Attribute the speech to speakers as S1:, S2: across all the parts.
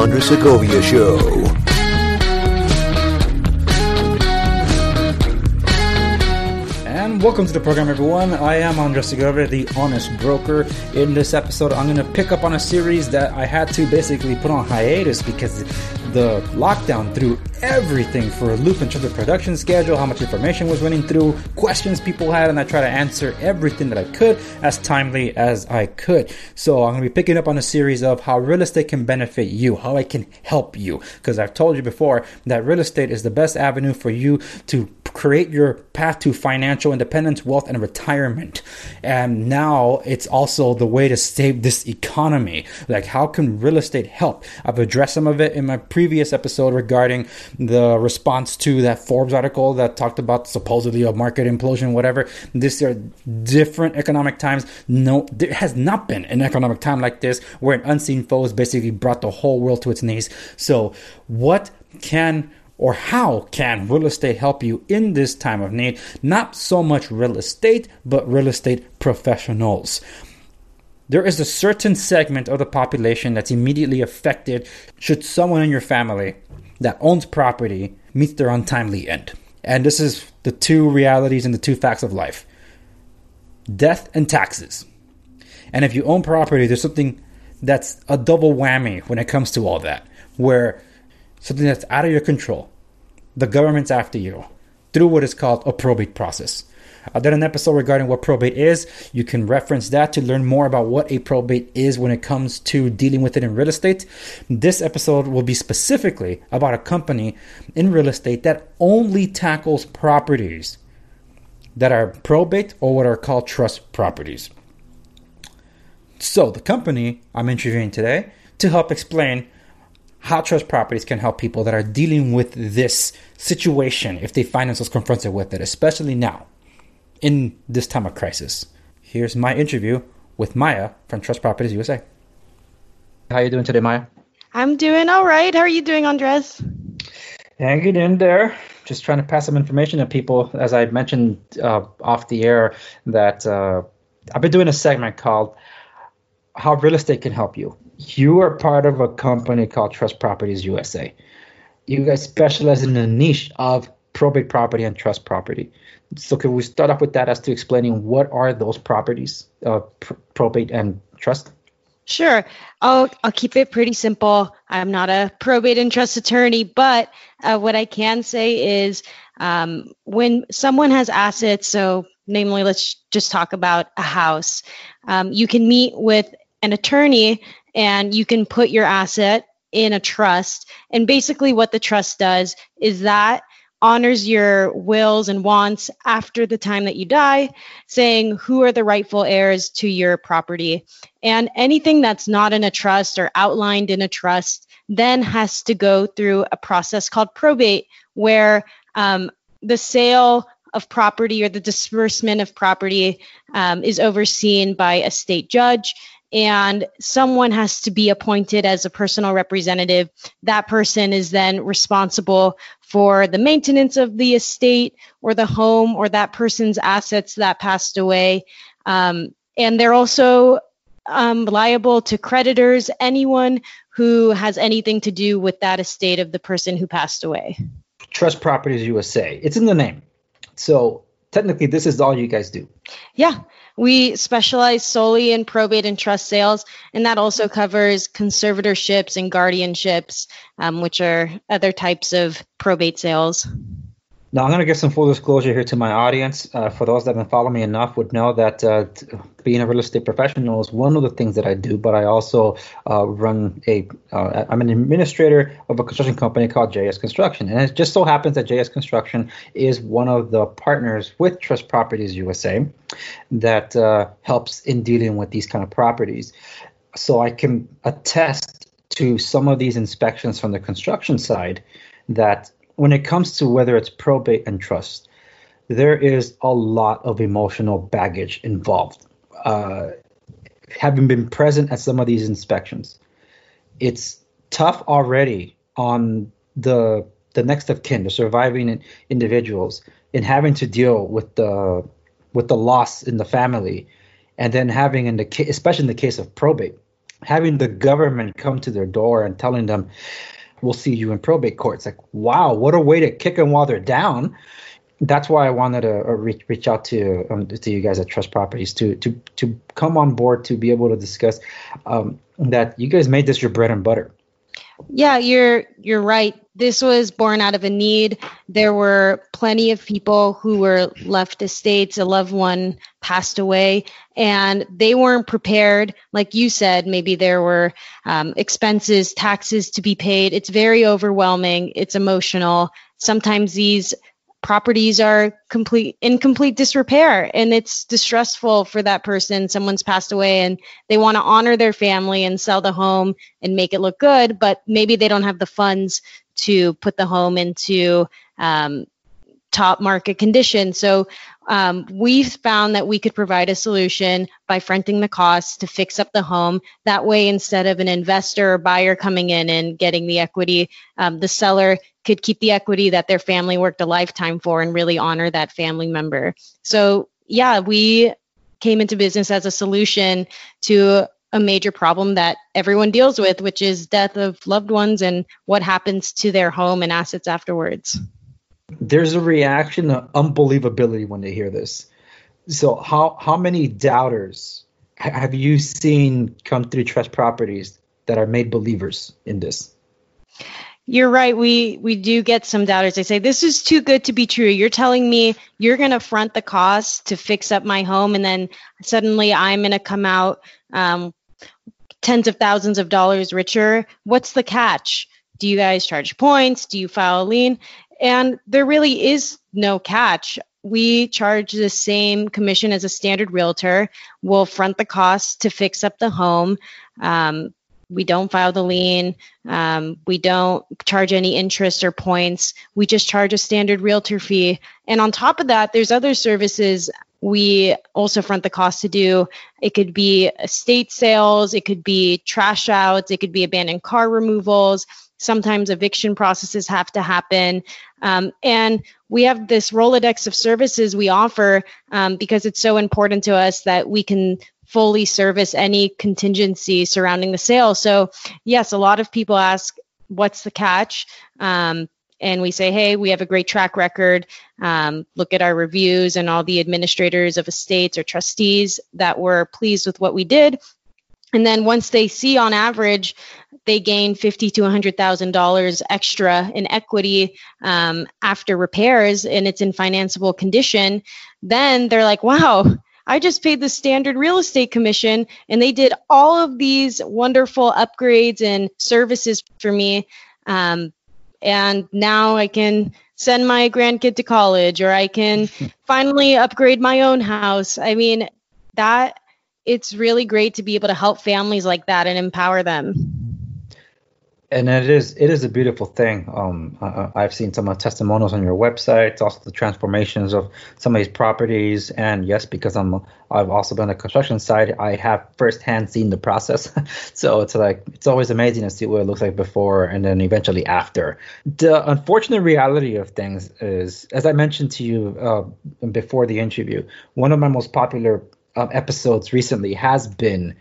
S1: Andres Segovia Show.
S2: And welcome to the program, everyone. I am Andres Segovia, the honest broker. In this episode, I'm going to pick up on a series that I had to basically put on hiatus because the lockdown threw everything for a loop in terms of production schedule, how much information was running through, questions people had, and I try to answer everything that I could as timely as I could. So I'm going to be picking up on a series of how real estate can benefit you, how I can help you. Because I've told you before that real estate is the best avenue for you to create your path to financial independence, wealth, and retirement. And now it's also the way to save this economy. Like, how can real estate help? I've addressed some of it in my previous episode regarding the response to that Forbes article that talked about supposedly a market implosion, whatever. This are different economic times. No, there has not been an economic time like this where an unseen foe has basically brought the whole world to its knees. So, what can or how can real estate help you in this time of need? Not so much real estate, but real estate professionals. There is a certain segment of the population that's immediately affected should someone in your family that owns property meet their untimely end. And this is the two realities and the two facts of life death and taxes. And if you own property, there's something that's a double whammy when it comes to all that, where something that's out of your control, the government's after you through what is called a probate process. I did an episode regarding what probate is. You can reference that to learn more about what a probate is when it comes to dealing with it in real estate. This episode will be specifically about a company in real estate that only tackles properties that are probate or what are called trust properties. So, the company I'm interviewing today to help explain how trust properties can help people that are dealing with this situation if they find themselves confronted with it, especially now in this time of crisis. Here's my interview with Maya from Trust Properties USA. How are you doing today, Maya?
S3: I'm doing all right. How are you doing, Andres?
S2: Hanging in there. Just trying to pass some information to people. As I mentioned uh, off the air, that uh, I've been doing a segment called "How Real Estate Can Help You." You are part of a company called Trust Properties USA. You guys specialize in the niche of probate property and trust property. So can we start off with that as to explaining what are those properties, uh, pr- probate and trust?
S3: Sure. I'll I'll keep it pretty simple. I'm not a probate and trust attorney, but uh, what I can say is um, when someone has assets, so namely, let's just talk about a house. Um, you can meet with an attorney and you can put your asset in a trust. And basically, what the trust does is that honors your wills and wants after the time that you die, saying who are the rightful heirs to your property. And anything that's not in a trust or outlined in a trust then has to go through a process called probate, where um, the sale of property or the disbursement of property um, is overseen by a state judge and someone has to be appointed as a personal representative. That person is then responsible for the maintenance of the estate or the home or that person's assets that passed away. Um, and they're also um, liable to creditors, anyone who has anything to do with that estate of the person who passed away.
S2: Trust Properties USA. It's in the name. So technically, this is all you guys do.
S3: Yeah. We specialize solely in probate and trust sales, and that also covers conservatorships and guardianships, um, which are other types of probate sales.
S2: Now, I'm going to give some full disclosure here to my audience. Uh, for those that have been following me enough, would know that uh, being a real estate professional is one of the things that I do. But I also uh, run a. am uh, an administrator of a construction company called JS Construction, and it just so happens that JS Construction is one of the partners with Trust Properties USA that uh, helps in dealing with these kind of properties. So I can attest to some of these inspections from the construction side that when it comes to whether it's probate and trust, there is a lot of emotional baggage involved. Uh, having been present at some of these inspections, it's tough already on the the next of kin, the surviving individuals, in having to deal with the with the loss in the family, and then having in the especially in the case of probate, having the government come to their door and telling them, "We'll see you in probate court." It's like, wow, what a way to kick them while they're down. That's why I wanted to uh, reach, reach out to um, to you guys at Trust Properties to to to come on board to be able to discuss um, that you guys made this your bread and butter.
S3: Yeah, you're you're right. This was born out of a need. There were plenty of people who were left estates, a loved one passed away, and they weren't prepared. Like you said, maybe there were um, expenses, taxes to be paid. It's very overwhelming. It's emotional. Sometimes these properties are complete in complete disrepair and it's distressful for that person. Someone's passed away and they want to honor their family and sell the home and make it look good but maybe they don't have the funds to put the home into um, top market condition. So um, we've found that we could provide a solution by fronting the costs to fix up the home. That way, instead of an investor or buyer coming in and getting the equity, um, the seller could keep the equity that their family worked a lifetime for and really honor that family member. So, yeah, we came into business as a solution to a major problem that everyone deals with, which is death of loved ones and what happens to their home and assets afterwards
S2: there's a reaction of unbelievability when they hear this. So how how many doubters have you seen come through trust properties that are made believers in this?
S3: You're right. We we do get some doubters. They say this is too good to be true. You're telling me you're going to front the cost to fix up my home, and then suddenly I'm going to come out um, tens of thousands of dollars richer. What's the catch? Do you guys charge points? Do you file a lien? And there really is no catch. We charge the same commission as a standard realtor. We'll front the cost to fix up the home. Um, we don't file the lien. Um, we don't charge any interest or points. We just charge a standard realtor fee. And on top of that, there's other services we also front the cost to do. It could be estate sales, it could be trash outs, it could be abandoned car removals. Sometimes eviction processes have to happen. Um, and we have this Rolodex of services we offer um, because it's so important to us that we can fully service any contingency surrounding the sale. So, yes, a lot of people ask, what's the catch? Um, and we say, hey, we have a great track record. Um, look at our reviews and all the administrators of estates or trustees that were pleased with what we did. And then once they see on average they gain fifty to hundred thousand dollars extra in equity um, after repairs, and it's in financeable condition, then they're like, "Wow." I just paid the standard real estate commission and they did all of these wonderful upgrades and services for me. Um, and now I can send my grandkid to college or I can finally upgrade my own house. I mean, that it's really great to be able to help families like that and empower them
S2: and it is it is a beautiful thing. Um, uh, I've seen some of the testimonials on your website, also the transformations of some of these properties, and yes, because I'm I've also been on the construction side, I have firsthand seen the process. so it's like it's always amazing to see what it looks like before and then eventually after. The unfortunate reality of things is, as I mentioned to you uh, before the interview, one of my most popular um, episodes recently has been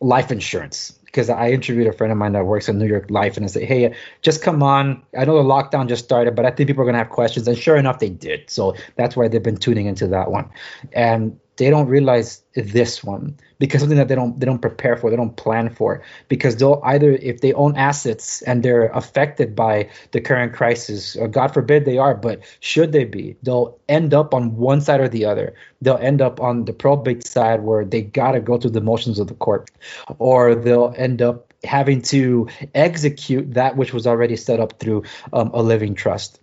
S2: life insurance because I interviewed a friend of mine that works in New York Life, and I said, "Hey, just come on. I know the lockdown just started, but I think people are gonna have questions." And sure enough, they did. So that's why they've been tuning into that one. And they don't realize this one because something that they don't they don't prepare for they don't plan for. Because they'll either if they own assets and they're affected by the current crisis or god forbid they are but should they be they'll end up on one side or the other. They'll end up on the probate side where they got to go through the motions of the court or they'll end up having to execute that which was already set up through um, a living trust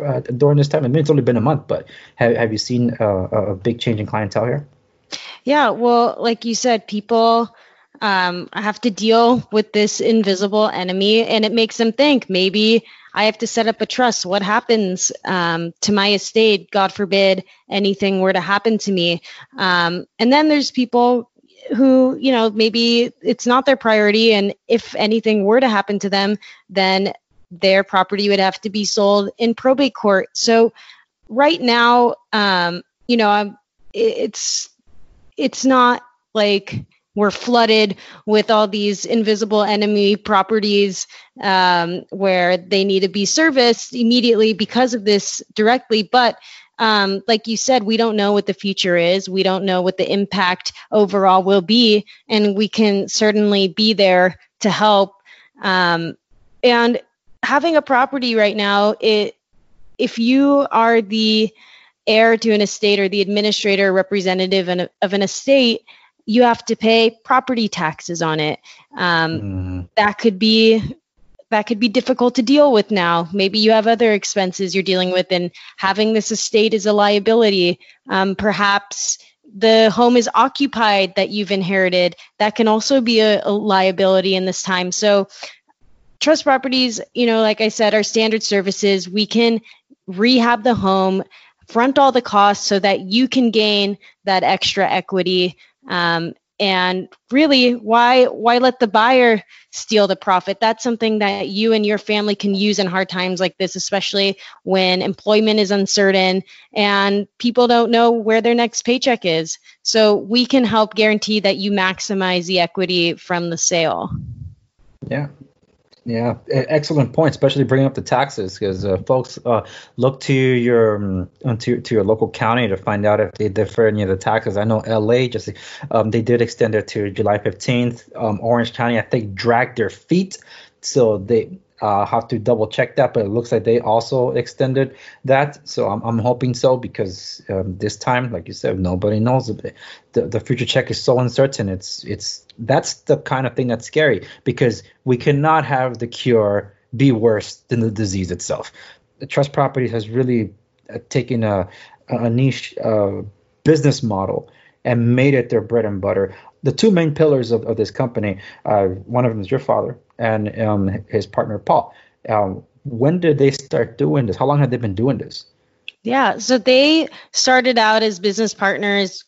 S2: uh, during this time? I mean, it's only been a month, but have, have you seen uh, a big change in clientele here?
S3: Yeah, well, like you said, people um, have to deal with this invisible enemy, and it makes them think maybe I have to set up a trust. What happens um, to my estate? God forbid anything were to happen to me. Um, and then there's people who, you know, maybe it's not their priority, and if anything were to happen to them, then their property would have to be sold in probate court. So right now, um, you know, I'm, it's it's not like we're flooded with all these invisible enemy properties um, where they need to be serviced immediately because of this directly. But um, like you said, we don't know what the future is. We don't know what the impact overall will be. And we can certainly be there to help. Um, and having a property right now, it, if you are the heir to an estate or the administrator representative of an estate, you have to pay property taxes on it. Um, mm. That could be that could be difficult to deal with now. Maybe you have other expenses you're dealing with, and having this estate is a liability. Um, perhaps the home is occupied that you've inherited. That can also be a, a liability in this time. So, trust properties, you know, like I said, are standard services. We can rehab the home, front all the costs so that you can gain that extra equity um, and really, why why let the buyer steal the profit? That's something that you and your family can use in hard times like this, especially when employment is uncertain and people don't know where their next paycheck is. So we can help guarantee that you maximize the equity from the sale.
S2: Yeah, yeah, excellent point, especially bringing up the taxes because uh, folks uh, look to your um, to, to your local county to find out if they defer any of the taxes. I know LA just um, they did extend it to July 15th. Um, Orange County, I think, dragged their feet, so they uh, have to double check that, but it looks like they also extended that. So I'm, I'm hoping so because um, this time, like you said, nobody knows. The, the future check is so uncertain. It's it's that's the kind of thing that's scary because we cannot have the cure be worse than the disease itself. The trust properties has really uh, taken a, a niche uh, business model and made it their bread and butter. The two main pillars of, of this company, uh, one of them is your father, and um, his partner Paul. Um, when did they start doing this? How long have they been doing this?
S3: Yeah, so they started out as business partners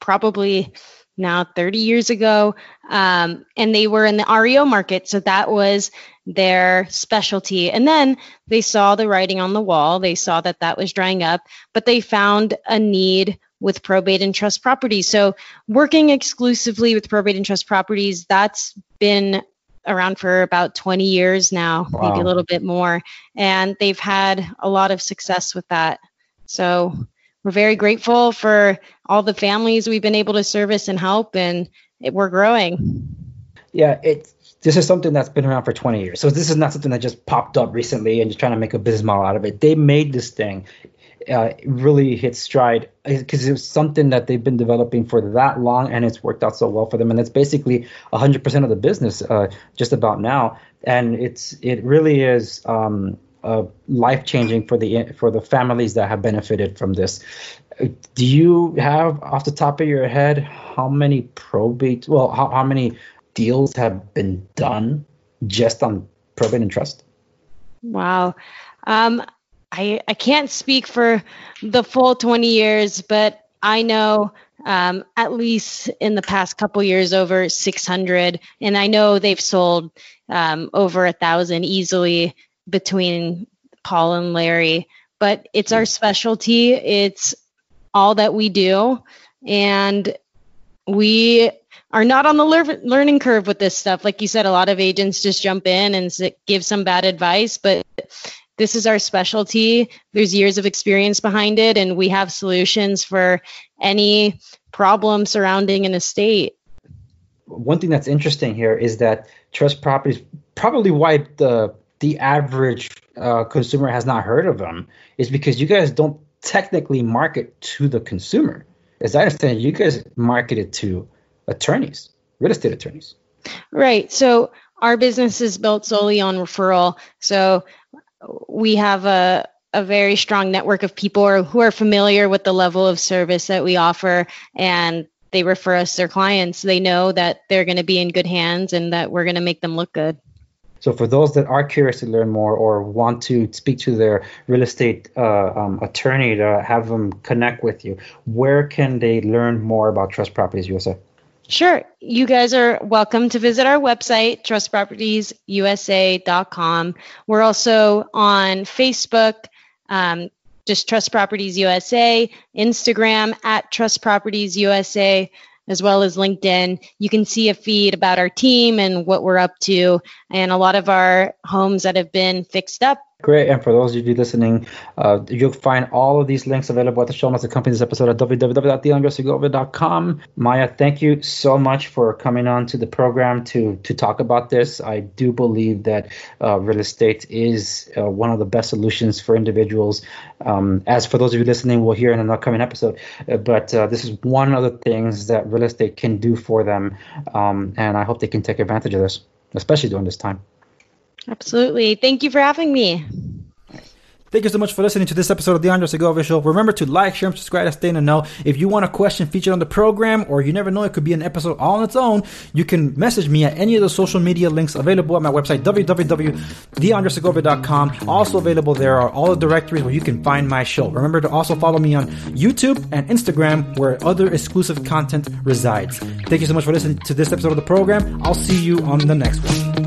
S3: probably now 30 years ago, um, and they were in the REO market. So that was their specialty. And then they saw the writing on the wall. They saw that that was drying up, but they found a need with probate and trust properties. So working exclusively with probate and trust properties, that's been around for about 20 years now, wow. maybe a little bit more. And they've had a lot of success with that. So we're very grateful for all the families we've been able to service and help, and it, we're growing.
S2: Yeah, it's this is something that's been around for 20 years. So this is not something that just popped up recently and just trying to make a business model out of it. They made this thing uh, really hit stride because it was something that they've been developing for that long and it's worked out so well for them. And it's basically 100% of the business uh, just about now. And it's it really is um, uh, life changing for the for the families that have benefited from this. Do you have off the top of your head how many probate well how, how many deals have been done just on probate and trust?
S3: Wow. Um, I, I can't speak for the full 20 years, but I know um, at least in the past couple years over 600, and I know they've sold um, over a thousand easily between Paul and Larry. But it's our specialty. It's all that we do, and we are not on the lear- learning curve with this stuff. Like you said, a lot of agents just jump in and give some bad advice, but this is our specialty. There's years of experience behind it, and we have solutions for any problem surrounding an estate.
S2: One thing that's interesting here is that trust properties probably why the the average uh, consumer has not heard of them is because you guys don't technically market to the consumer. As I understand, you guys market it to attorneys, real estate attorneys.
S3: Right. So our business is built solely on referral. So we have a a very strong network of people who are familiar with the level of service that we offer and they refer us their clients. They know that they're going to be in good hands and that we're going to make them look good.
S2: So for those that are curious to learn more or want to speak to their real estate uh, um, attorney to have them connect with you where can they learn more about trust properties usa
S3: Sure. You guys are welcome to visit our website, trustpropertiesusa.com. We're also on Facebook, um, just Trust Properties USA, Instagram at Trust Properties USA. as well as LinkedIn. You can see a feed about our team and what we're up to, and a lot of our homes that have been fixed up
S2: Great. And for those of you listening, uh, you'll find all of these links available at the show notes accompanying this episode at www.theandressegovia.com. Maya, thank you so much for coming on to the program to to talk about this. I do believe that uh, real estate is uh, one of the best solutions for individuals. Um, as for those of you listening, we'll hear in an upcoming episode. Uh, but uh, this is one of the things that real estate can do for them. Um, and I hope they can take advantage of this, especially during this time.
S3: Absolutely. Thank you for having me.
S2: Thank you so much for listening to this episode of the Andres Segovia Show. Remember to like, share, and subscribe to stay in the know. If you want a question featured on the program, or you never know, it could be an episode all on its own, you can message me at any of the social media links available at my website, www.theandressegovia.com. Also available there are all the directories where you can find my show. Remember to also follow me on YouTube and Instagram, where other exclusive content resides. Thank you so much for listening to this episode of the program. I'll see you on the next one.